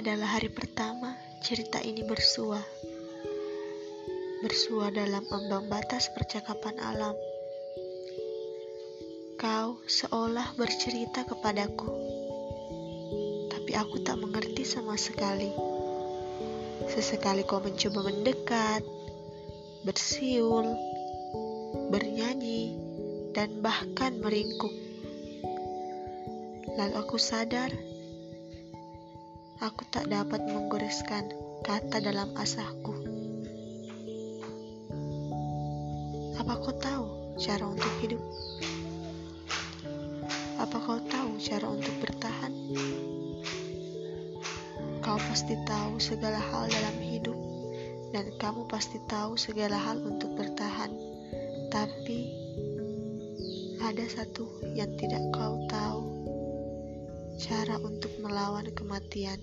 adalah hari pertama cerita ini bersua. Bersua dalam ambang batas percakapan alam. Kau seolah bercerita kepadaku, tapi aku tak mengerti sama sekali. Sesekali kau mencoba mendekat, bersiul, bernyanyi, dan bahkan meringkuk. Lalu aku sadar aku tak dapat menggoreskan kata dalam asahku. Apa kau tahu cara untuk hidup? Apa kau tahu cara untuk bertahan? Kau pasti tahu segala hal dalam hidup, dan kamu pasti tahu segala hal untuk bertahan. Tapi ada satu yang tidak kau tahu cara untuk melawan kematian.